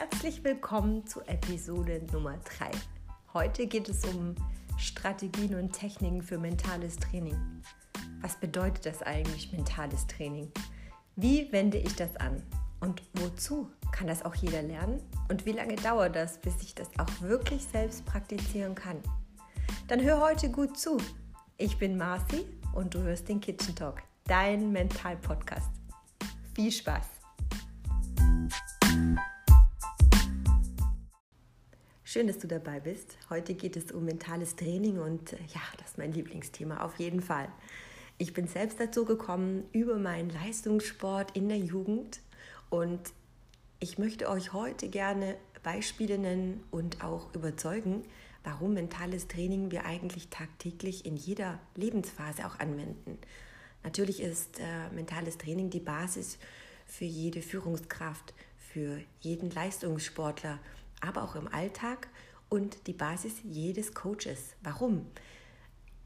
Herzlich willkommen zu Episode Nummer 3. Heute geht es um Strategien und Techniken für mentales Training. Was bedeutet das eigentlich, mentales Training? Wie wende ich das an? Und wozu? Kann das auch jeder lernen? Und wie lange dauert das, bis ich das auch wirklich selbst praktizieren kann? Dann hör heute gut zu. Ich bin Marci und du hörst den Kitchen Talk, dein Mental-Podcast. Viel Spaß! Schön, dass du dabei bist. Heute geht es um mentales Training und äh, ja, das ist mein Lieblingsthema auf jeden Fall. Ich bin selbst dazu gekommen über meinen Leistungssport in der Jugend und ich möchte euch heute gerne Beispiele nennen und auch überzeugen, warum mentales Training wir eigentlich tagtäglich in jeder Lebensphase auch anwenden. Natürlich ist äh, mentales Training die Basis für jede Führungskraft, für jeden Leistungssportler aber auch im Alltag und die Basis jedes Coaches. Warum?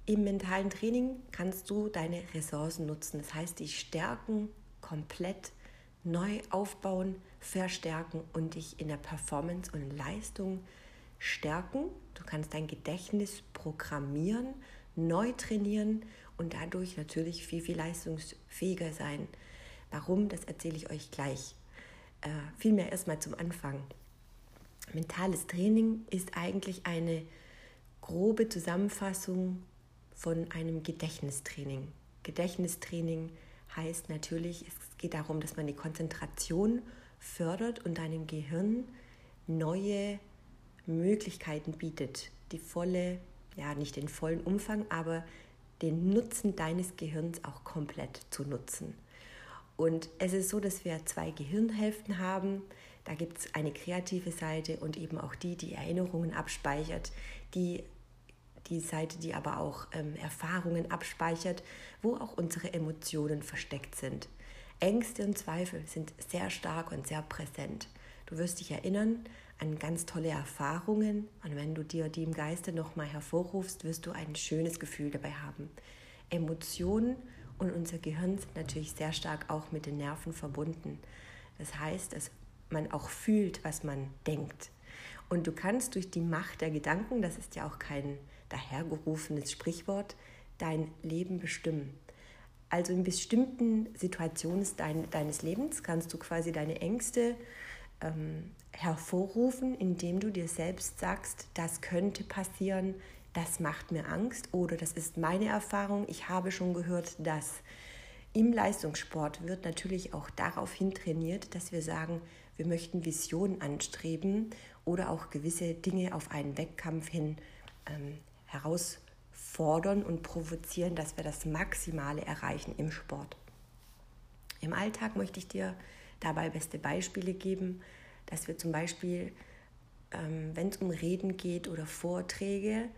Im mentalen Training kannst du deine Ressourcen nutzen, das heißt die Stärken komplett neu aufbauen, verstärken und dich in der Performance und Leistung stärken. Du kannst dein Gedächtnis programmieren, neu trainieren und dadurch natürlich viel, viel leistungsfähiger sein. Warum, das erzähle ich euch gleich. Äh, vielmehr erstmal zum Anfang. Mentales Training ist eigentlich eine grobe Zusammenfassung von einem Gedächtnistraining. Gedächtnistraining heißt natürlich, es geht darum, dass man die Konzentration fördert und deinem Gehirn neue Möglichkeiten bietet, die volle, ja nicht den vollen Umfang, aber den Nutzen deines Gehirns auch komplett zu nutzen. Und es ist so, dass wir zwei Gehirnhälften haben. Da gibt es eine kreative Seite und eben auch die, die Erinnerungen abspeichert, die, die Seite, die aber auch ähm, Erfahrungen abspeichert, wo auch unsere Emotionen versteckt sind. Ängste und Zweifel sind sehr stark und sehr präsent. Du wirst dich erinnern an ganz tolle Erfahrungen und wenn du dir die im Geiste nochmal hervorrufst, wirst du ein schönes Gefühl dabei haben. Emotionen und unser Gehirn sind natürlich sehr stark auch mit den Nerven verbunden. Das heißt, dass man auch fühlt, was man denkt. Und du kannst durch die Macht der Gedanken, das ist ja auch kein dahergerufenes Sprichwort, dein Leben bestimmen. Also in bestimmten Situationen dein, deines Lebens kannst du quasi deine Ängste ähm, hervorrufen, indem du dir selbst sagst, das könnte passieren, das macht mir Angst oder das ist meine Erfahrung, ich habe schon gehört, dass im Leistungssport wird natürlich auch darauf hin trainiert, dass wir sagen, wir möchten Visionen anstreben oder auch gewisse Dinge auf einen Wettkampf hin ähm, herausfordern und provozieren, dass wir das Maximale erreichen im Sport. Im Alltag möchte ich dir dabei beste Beispiele geben, dass wir zum Beispiel, ähm, wenn es um Reden geht oder Vorträge,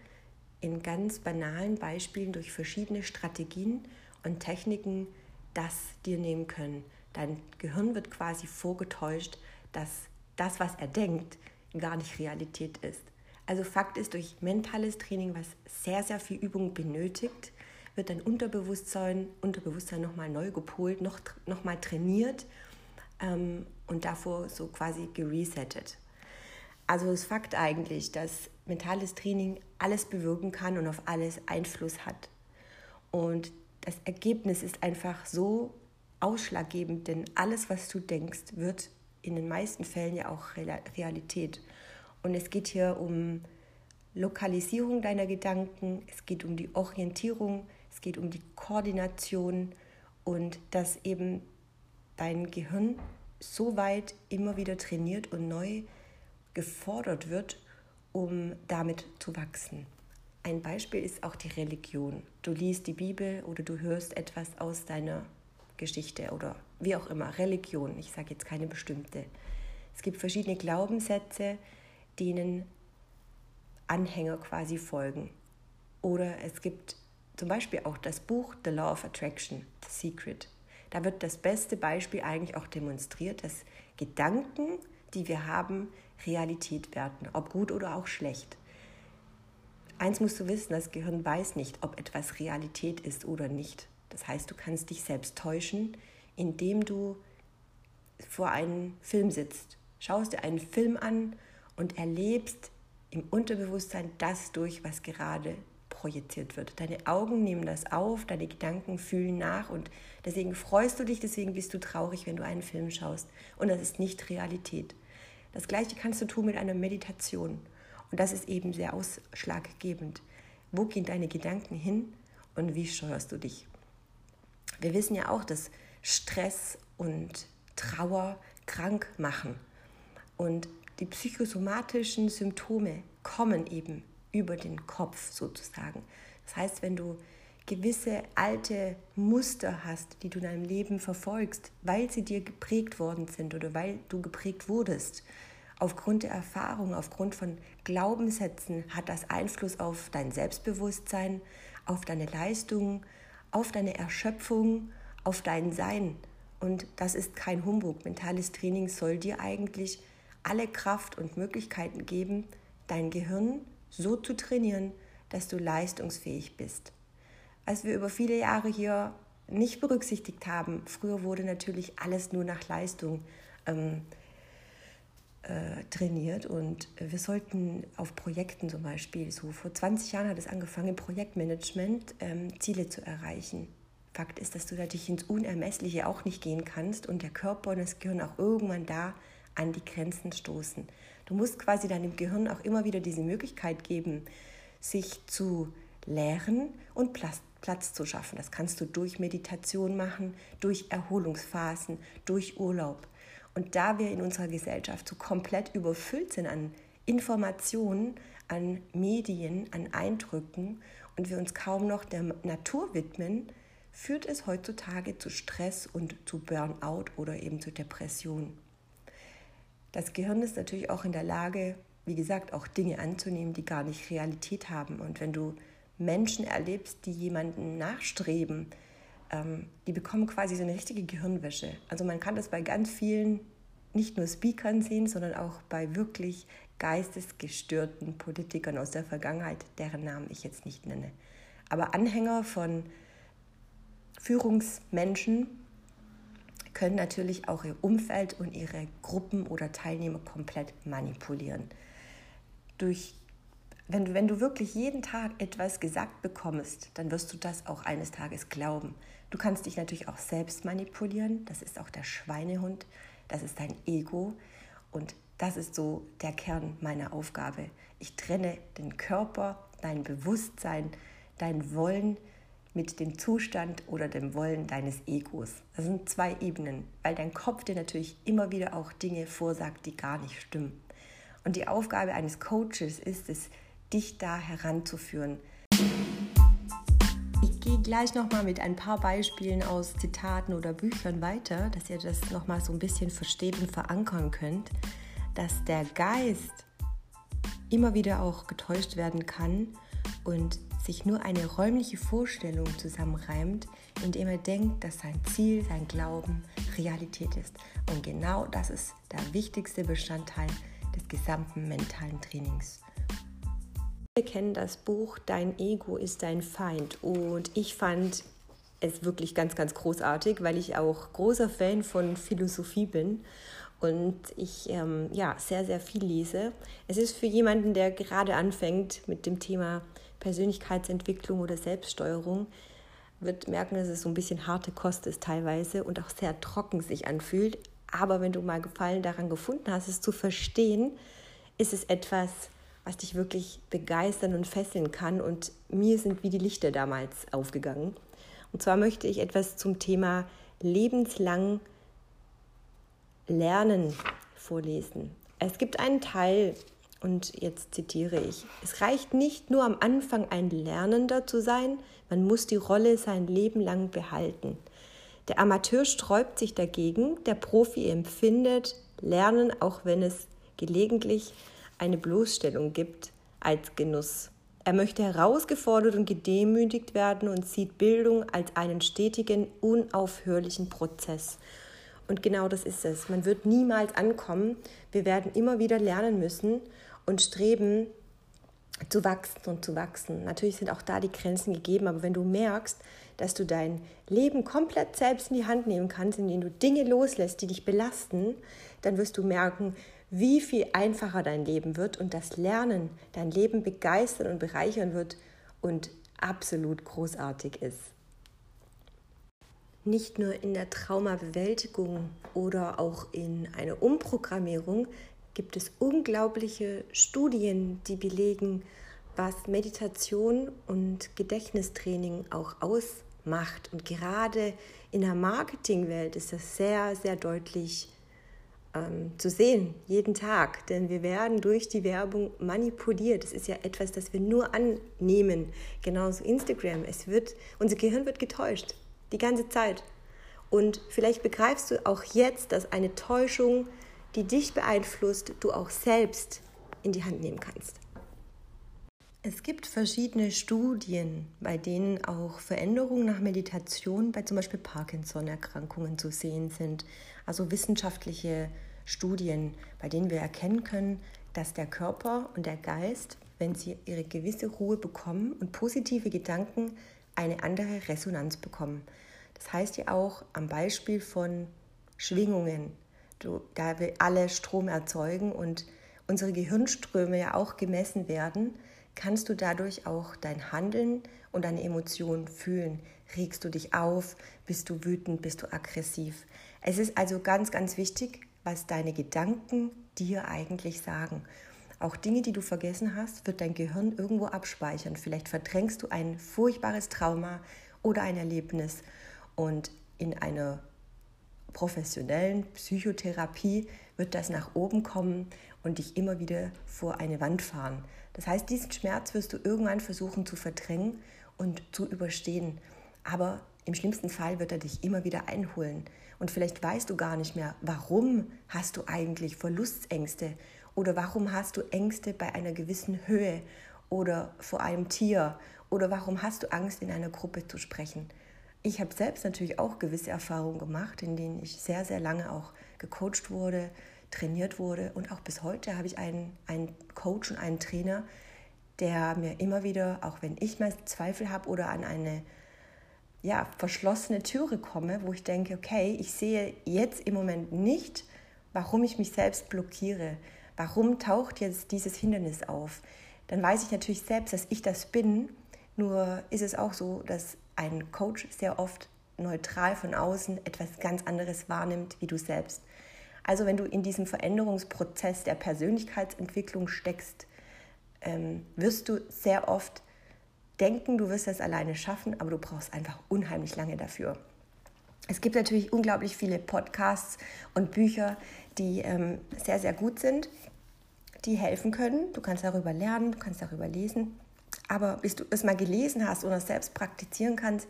in ganz banalen Beispielen durch verschiedene Strategien und Techniken das dir nehmen können. Dein Gehirn wird quasi vorgetäuscht, dass das, was er denkt, gar nicht Realität ist. Also Fakt ist, durch mentales Training, was sehr, sehr viel Übung benötigt, wird dein Unterbewusstsein, Unterbewusstsein nochmal neu gepolt, noch, nochmal trainiert ähm, und davor so quasi geresettet. Also es Fakt eigentlich, dass mentales Training alles bewirken kann und auf alles Einfluss hat. Und das Ergebnis ist einfach so ausschlaggebend, denn alles, was du denkst, wird in den meisten Fällen ja auch Realität. Und es geht hier um Lokalisierung deiner Gedanken, es geht um die Orientierung, es geht um die Koordination und dass eben dein Gehirn so weit immer wieder trainiert und neu gefordert wird, um damit zu wachsen. Ein Beispiel ist auch die Religion. Du liest die Bibel oder du hörst etwas aus deiner Geschichte oder wie auch immer, Religion. Ich sage jetzt keine bestimmte. Es gibt verschiedene Glaubenssätze, denen Anhänger quasi folgen. Oder es gibt zum Beispiel auch das Buch The Law of Attraction, The Secret. Da wird das beste Beispiel eigentlich auch demonstriert, dass Gedanken, die wir haben, Realität werden, ob gut oder auch schlecht. Eins musst du wissen, das Gehirn weiß nicht, ob etwas Realität ist oder nicht. Das heißt, du kannst dich selbst täuschen, indem du vor einem Film sitzt schaust dir einen Film an und erlebst im Unterbewusstsein das durch, was gerade projiziert wird. Deine Augen nehmen das auf, deine Gedanken fühlen nach und deswegen freust du dich, deswegen bist du traurig, wenn du einen Film schaust. Und das ist nicht Realität. Das gleiche kannst du tun mit einer Meditation. Und das ist eben sehr ausschlaggebend. Wo gehen deine Gedanken hin und wie steuerst du dich? Wir wissen ja auch, dass Stress und Trauer krank machen. Und die psychosomatischen Symptome kommen eben über den Kopf sozusagen. Das heißt, wenn du gewisse alte Muster hast, die du in deinem Leben verfolgst, weil sie dir geprägt worden sind oder weil du geprägt wurdest, aufgrund der Erfahrung, aufgrund von Glaubenssätzen hat das Einfluss auf dein Selbstbewusstsein, auf deine Leistung, auf deine Erschöpfung, auf dein Sein. Und das ist kein Humbug. Mentales Training soll dir eigentlich alle Kraft und Möglichkeiten geben, dein Gehirn so zu trainieren, dass du leistungsfähig bist. Als wir über viele Jahre hier nicht berücksichtigt haben, früher wurde natürlich alles nur nach Leistung ähm, äh, trainiert und wir sollten auf Projekten zum Beispiel, so vor 20 Jahren hat es angefangen, im Projektmanagement ähm, Ziele zu erreichen. Fakt ist, dass du natürlich ins Unermessliche auch nicht gehen kannst und der Körper und das Gehirn auch irgendwann da an die Grenzen stoßen. Du musst quasi deinem Gehirn auch immer wieder diese Möglichkeit geben, sich zu lehren und Platz, Platz zu schaffen. Das kannst du durch Meditation machen, durch Erholungsphasen, durch Urlaub. Und da wir in unserer Gesellschaft so komplett überfüllt sind an Informationen, an Medien, an Eindrücken und wir uns kaum noch der Natur widmen, führt es heutzutage zu Stress und zu Burnout oder eben zu Depression. Das Gehirn ist natürlich auch in der Lage, wie gesagt, auch Dinge anzunehmen, die gar nicht Realität haben. Und wenn du Menschen erlebst, die jemanden nachstreben, ähm, die bekommen quasi so eine richtige Gehirnwäsche. Also man kann das bei ganz vielen, nicht nur Speakern sehen, sondern auch bei wirklich geistesgestörten Politikern aus der Vergangenheit, deren Namen ich jetzt nicht nenne. Aber Anhänger von Führungsmenschen, können natürlich auch ihr Umfeld und ihre Gruppen oder Teilnehmer komplett manipulieren. Durch, wenn, wenn du wirklich jeden Tag etwas gesagt bekommst, dann wirst du das auch eines Tages glauben. Du kannst dich natürlich auch selbst manipulieren, das ist auch der Schweinehund, das ist dein Ego und das ist so der Kern meiner Aufgabe. Ich trenne den Körper, dein Bewusstsein, dein Wollen, mit dem Zustand oder dem Wollen deines Egos. Das sind zwei Ebenen, weil dein Kopf dir natürlich immer wieder auch Dinge vorsagt, die gar nicht stimmen. Und die Aufgabe eines Coaches ist es, dich da heranzuführen. Gehe gleich nochmal mit ein paar Beispielen aus Zitaten oder Büchern weiter, dass ihr das nochmal so ein bisschen versteht und verankern könnt, dass der Geist immer wieder auch getäuscht werden kann und sich nur eine räumliche Vorstellung zusammenreimt, indem er denkt, dass sein Ziel, sein Glauben Realität ist. Und genau das ist der wichtigste Bestandteil des gesamten mentalen Trainings. Wir kennen das Buch Dein Ego ist dein Feind und ich fand es wirklich ganz, ganz großartig, weil ich auch großer Fan von Philosophie bin und ich ähm, ja, sehr, sehr viel lese. Es ist für jemanden, der gerade anfängt mit dem Thema Persönlichkeitsentwicklung oder Selbststeuerung, wird merken, dass es so ein bisschen harte Kost ist teilweise und auch sehr trocken sich anfühlt. Aber wenn du mal Gefallen daran gefunden hast, es zu verstehen, ist es etwas, was dich wirklich begeistern und fesseln kann. Und mir sind wie die Lichter damals aufgegangen. Und zwar möchte ich etwas zum Thema lebenslang Lernen vorlesen. Es gibt einen Teil und jetzt zitiere ich, es reicht nicht nur am Anfang ein Lernender zu sein, man muss die Rolle sein Leben lang behalten. Der Amateur sträubt sich dagegen, der Profi empfindet Lernen, auch wenn es gelegentlich eine Bloßstellung gibt, als Genuss. Er möchte herausgefordert und gedemütigt werden und sieht Bildung als einen stetigen, unaufhörlichen Prozess. Und genau das ist es. Man wird niemals ankommen. Wir werden immer wieder lernen müssen und streben zu wachsen und zu wachsen. Natürlich sind auch da die Grenzen gegeben, aber wenn du merkst, dass du dein Leben komplett selbst in die Hand nehmen kannst, indem du Dinge loslässt, die dich belasten, dann wirst du merken, wie viel einfacher dein Leben wird und das Lernen dein Leben begeistern und bereichern wird und absolut großartig ist. Nicht nur in der Traumabewältigung oder auch in einer Umprogrammierung gibt es unglaubliche Studien, die belegen, was Meditation und Gedächtnistraining auch ausmacht. Und gerade in der Marketingwelt ist das sehr, sehr deutlich ähm, zu sehen, jeden Tag. Denn wir werden durch die Werbung manipuliert. Das ist ja etwas, das wir nur annehmen. Genauso Instagram. Es wird, unser Gehirn wird getäuscht. Die ganze Zeit. Und vielleicht begreifst du auch jetzt, dass eine Täuschung, die dich beeinflusst, du auch selbst in die Hand nehmen kannst. Es gibt verschiedene Studien, bei denen auch Veränderungen nach Meditation bei zum Beispiel Parkinson-Erkrankungen zu sehen sind. Also wissenschaftliche Studien, bei denen wir erkennen können, dass der Körper und der Geist, wenn sie ihre gewisse Ruhe bekommen und positive Gedanken, eine andere Resonanz bekommen. Das heißt ja auch am Beispiel von Schwingungen, da wir alle Strom erzeugen und unsere Gehirnströme ja auch gemessen werden, kannst du dadurch auch dein Handeln und deine Emotionen fühlen. Regst du dich auf? Bist du wütend? Bist du aggressiv? Es ist also ganz, ganz wichtig, was deine Gedanken dir eigentlich sagen. Auch Dinge, die du vergessen hast, wird dein Gehirn irgendwo abspeichern. Vielleicht verdrängst du ein furchtbares Trauma oder ein Erlebnis und in einer professionellen Psychotherapie wird das nach oben kommen und dich immer wieder vor eine Wand fahren. Das heißt, diesen Schmerz wirst du irgendwann versuchen zu verdrängen und zu überstehen. Aber im schlimmsten Fall wird er dich immer wieder einholen. Und vielleicht weißt du gar nicht mehr, warum hast du eigentlich Verlustängste oder warum hast du Ängste bei einer gewissen Höhe oder vor einem Tier oder warum hast du Angst, in einer Gruppe zu sprechen. Ich habe selbst natürlich auch gewisse Erfahrungen gemacht, in denen ich sehr, sehr lange auch gecoacht wurde, trainiert wurde. Und auch bis heute habe ich einen, einen Coach und einen Trainer, der mir immer wieder, auch wenn ich mal Zweifel habe oder an eine ja, verschlossene Türe komme, wo ich denke, okay, ich sehe jetzt im Moment nicht, warum ich mich selbst blockiere. Warum taucht jetzt dieses Hindernis auf? Dann weiß ich natürlich selbst, dass ich das bin. Nur ist es auch so, dass ein Coach sehr oft neutral von außen etwas ganz anderes wahrnimmt wie du selbst. Also wenn du in diesem Veränderungsprozess der Persönlichkeitsentwicklung steckst, ähm, wirst du sehr oft denken, du wirst das alleine schaffen, aber du brauchst einfach unheimlich lange dafür. Es gibt natürlich unglaublich viele Podcasts und Bücher, die ähm, sehr, sehr gut sind, die helfen können. Du kannst darüber lernen, du kannst darüber lesen. Aber bis du es mal gelesen hast oder selbst praktizieren kannst,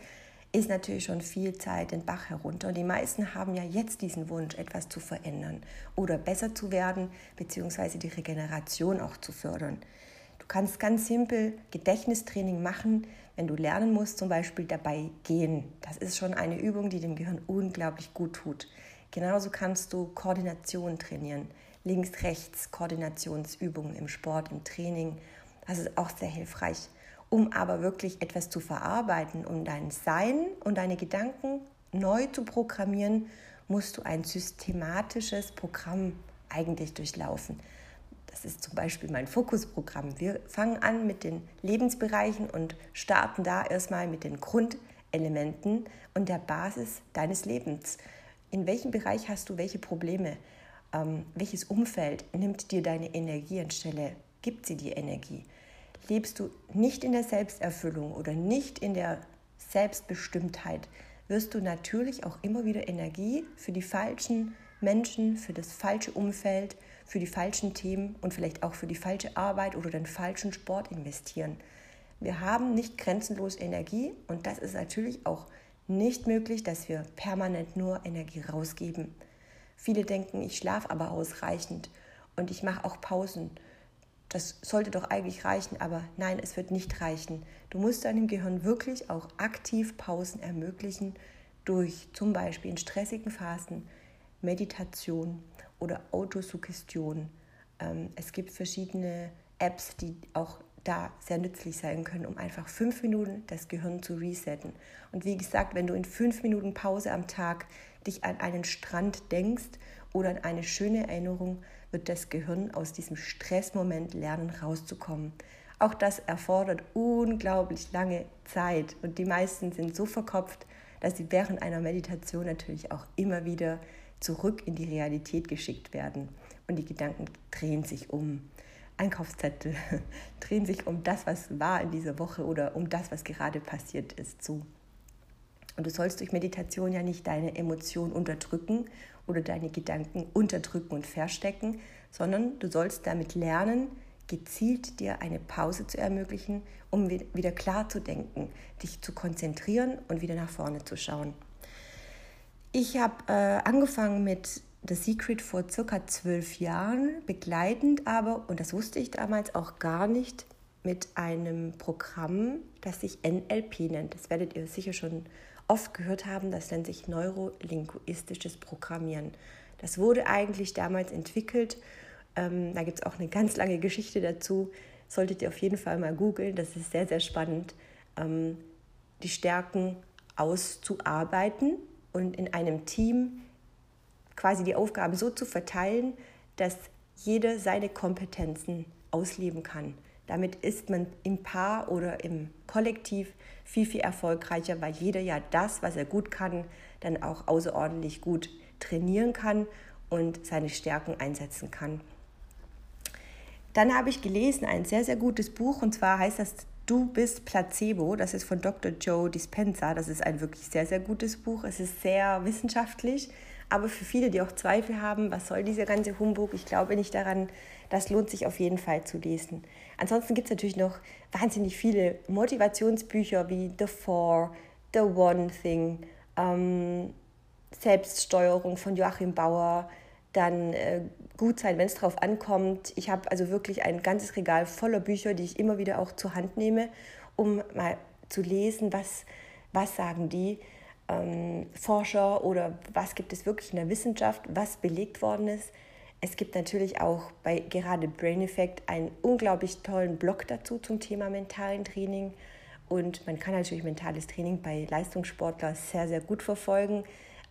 ist natürlich schon viel Zeit den Bach herunter. Und die meisten haben ja jetzt diesen Wunsch, etwas zu verändern oder besser zu werden, beziehungsweise die Regeneration auch zu fördern. Du kannst ganz simpel Gedächtnistraining machen, wenn du lernen musst, zum Beispiel dabei gehen. Das ist schon eine Übung, die dem Gehirn unglaublich gut tut. Genauso kannst du Koordination trainieren. Links-Rechts Koordinationsübungen im Sport, im Training. Das ist auch sehr hilfreich um aber wirklich etwas zu verarbeiten, um dein Sein und deine Gedanken neu zu programmieren, musst du ein systematisches Programm eigentlich durchlaufen. Das ist zum Beispiel mein Fokusprogramm. Wir fangen an mit den Lebensbereichen und starten da erstmal mit den Grundelementen und der Basis deines Lebens. In welchem Bereich hast du welche Probleme? Ähm, welches Umfeld nimmt dir deine Energie anstelle? Gibt sie dir Energie? lebst du nicht in der Selbsterfüllung oder nicht in der Selbstbestimmtheit, wirst du natürlich auch immer wieder Energie für die falschen Menschen, für das falsche Umfeld, für die falschen Themen und vielleicht auch für die falsche Arbeit oder den falschen Sport investieren. Wir haben nicht grenzenlos Energie und das ist natürlich auch nicht möglich, dass wir permanent nur Energie rausgeben. Viele denken, ich schlafe aber ausreichend und ich mache auch Pausen das sollte doch eigentlich reichen, aber nein, es wird nicht reichen. Du musst deinem Gehirn wirklich auch aktiv Pausen ermöglichen durch zum Beispiel in stressigen Phasen Meditation oder Autosuggestion. Ähm, es gibt verschiedene Apps, die auch da sehr nützlich sein können, um einfach fünf Minuten das Gehirn zu resetten. Und wie gesagt, wenn du in fünf Minuten Pause am Tag dich an einen Strand denkst oder an eine schöne Erinnerung, wird das Gehirn aus diesem Stressmoment lernen, rauszukommen. Auch das erfordert unglaublich lange Zeit und die meisten sind so verkopft, dass sie während einer Meditation natürlich auch immer wieder zurück in die Realität geschickt werden und die Gedanken drehen sich um Einkaufszettel, drehen sich um das, was war in dieser Woche oder um das, was gerade passiert ist, zu. Und du sollst durch Meditation ja nicht deine Emotionen unterdrücken oder deine Gedanken unterdrücken und verstecken, sondern du sollst damit lernen, gezielt dir eine Pause zu ermöglichen, um wieder klar zu denken, dich zu konzentrieren und wieder nach vorne zu schauen. Ich habe äh, angefangen mit The Secret vor circa zwölf Jahren, begleitend aber, und das wusste ich damals auch gar nicht, mit einem Programm, das sich NLP nennt. Das werdet ihr sicher schon oft gehört haben, das nennt sich neurolinguistisches Programmieren. Das wurde eigentlich damals entwickelt. Ähm, da gibt es auch eine ganz lange Geschichte dazu. Solltet ihr auf jeden Fall mal googeln. Das ist sehr, sehr spannend, ähm, die Stärken auszuarbeiten und in einem Team quasi die Aufgaben so zu verteilen, dass jeder seine Kompetenzen ausleben kann. Damit ist man im Paar oder im Kollektiv viel, viel erfolgreicher, weil jeder ja das, was er gut kann, dann auch außerordentlich gut trainieren kann und seine Stärken einsetzen kann. Dann habe ich gelesen ein sehr, sehr gutes Buch und zwar heißt das Du bist Placebo. Das ist von Dr. Joe Dispenza. Das ist ein wirklich sehr, sehr gutes Buch. Es ist sehr wissenschaftlich, aber für viele, die auch Zweifel haben, was soll dieser ganze Humbug, ich glaube nicht daran, das lohnt sich auf jeden Fall zu lesen. Ansonsten gibt es natürlich noch wahnsinnig viele Motivationsbücher wie The Four, The One Thing, ähm, Selbststeuerung von Joachim Bauer, dann äh, Gut sein, wenn es darauf ankommt. Ich habe also wirklich ein ganzes Regal voller Bücher, die ich immer wieder auch zur Hand nehme, um mal zu lesen, was, was sagen die ähm, Forscher oder was gibt es wirklich in der Wissenschaft, was belegt worden ist. Es gibt natürlich auch bei gerade Brain Effect einen unglaublich tollen Blog dazu zum Thema mentalen Training. Und man kann natürlich mentales Training bei Leistungssportlern sehr, sehr gut verfolgen.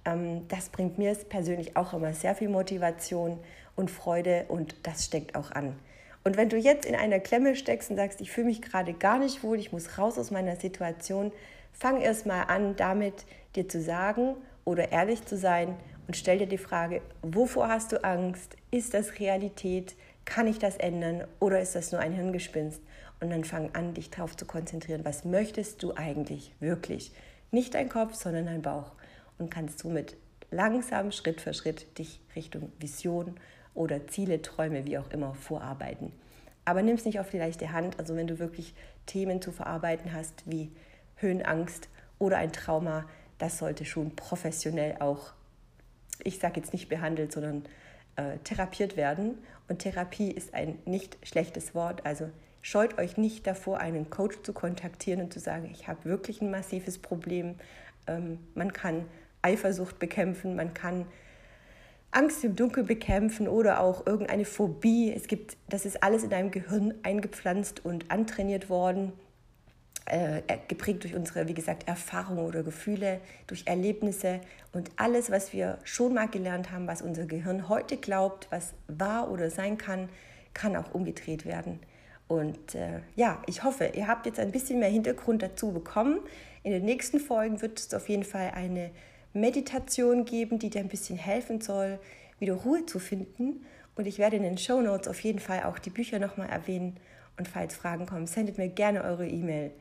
Ähm, das bringt mir persönlich auch immer sehr viel Motivation und Freude und das steckt auch an. Und wenn du jetzt in einer Klemme steckst und sagst, ich fühle mich gerade gar nicht wohl, ich muss raus aus meiner Situation, fang erst mal an, damit dir zu sagen oder ehrlich zu sein und stell dir die Frage, wovor hast du Angst? Ist das Realität? Kann ich das ändern oder ist das nur ein Hirngespinst? Und dann fang an, dich darauf zu konzentrieren. Was möchtest du eigentlich wirklich? Nicht dein Kopf, sondern dein Bauch. Und kannst somit langsam, Schritt für Schritt dich Richtung Vision oder Ziele, Träume, wie auch immer, vorarbeiten. Aber nimm es nicht auf die leichte Hand. Also wenn du wirklich Themen zu verarbeiten hast wie Höhenangst oder ein Trauma, das sollte schon professionell auch, ich sage jetzt nicht behandelt, sondern äh, therapiert werden. Und Therapie ist ein nicht schlechtes Wort. Also scheut euch nicht davor, einen Coach zu kontaktieren und zu sagen, ich habe wirklich ein massives Problem. Ähm, man kann Eifersucht bekämpfen, man kann Angst im Dunkeln bekämpfen oder auch irgendeine Phobie. Es gibt, das ist alles in deinem Gehirn eingepflanzt und antrainiert worden äh, geprägt durch unsere, wie gesagt, Erfahrungen oder Gefühle, durch Erlebnisse und alles, was wir schon mal gelernt haben, was unser Gehirn heute glaubt, was wahr oder sein kann, kann auch umgedreht werden. Und äh, ja, ich hoffe, ihr habt jetzt ein bisschen mehr Hintergrund dazu bekommen. In den nächsten Folgen wird es auf jeden Fall eine Meditation geben, die dir ein bisschen helfen soll, wieder Ruhe zu finden. Und ich werde in den Show Notes auf jeden Fall auch die Bücher nochmal erwähnen. Und falls Fragen kommen, sendet mir gerne eure E-Mail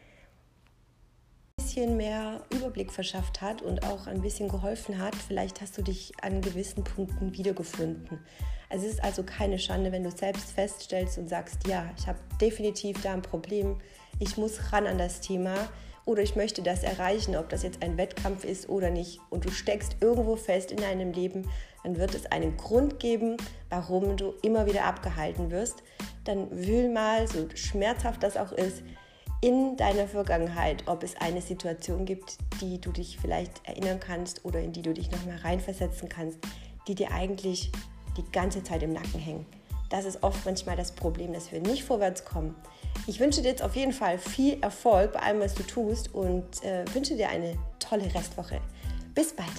bisschen mehr Überblick verschafft hat und auch ein bisschen geholfen hat. Vielleicht hast du dich an gewissen Punkten wiedergefunden. Es ist also keine Schande, wenn du selbst feststellst und sagst, ja, ich habe definitiv da ein Problem, ich muss ran an das Thema oder ich möchte das erreichen, ob das jetzt ein Wettkampf ist oder nicht und du steckst irgendwo fest in deinem Leben, dann wird es einen Grund geben, warum du immer wieder abgehalten wirst. Dann wühl mal, so schmerzhaft das auch ist, in deiner Vergangenheit, ob es eine Situation gibt, die du dich vielleicht erinnern kannst oder in die du dich nochmal reinversetzen kannst, die dir eigentlich die ganze Zeit im Nacken hängen das ist oft manchmal das Problem, dass wir nicht vorwärts kommen. Ich wünsche dir jetzt auf jeden Fall viel Erfolg bei allem, was du tust und äh, wünsche dir eine tolle Restwoche. Bis bald.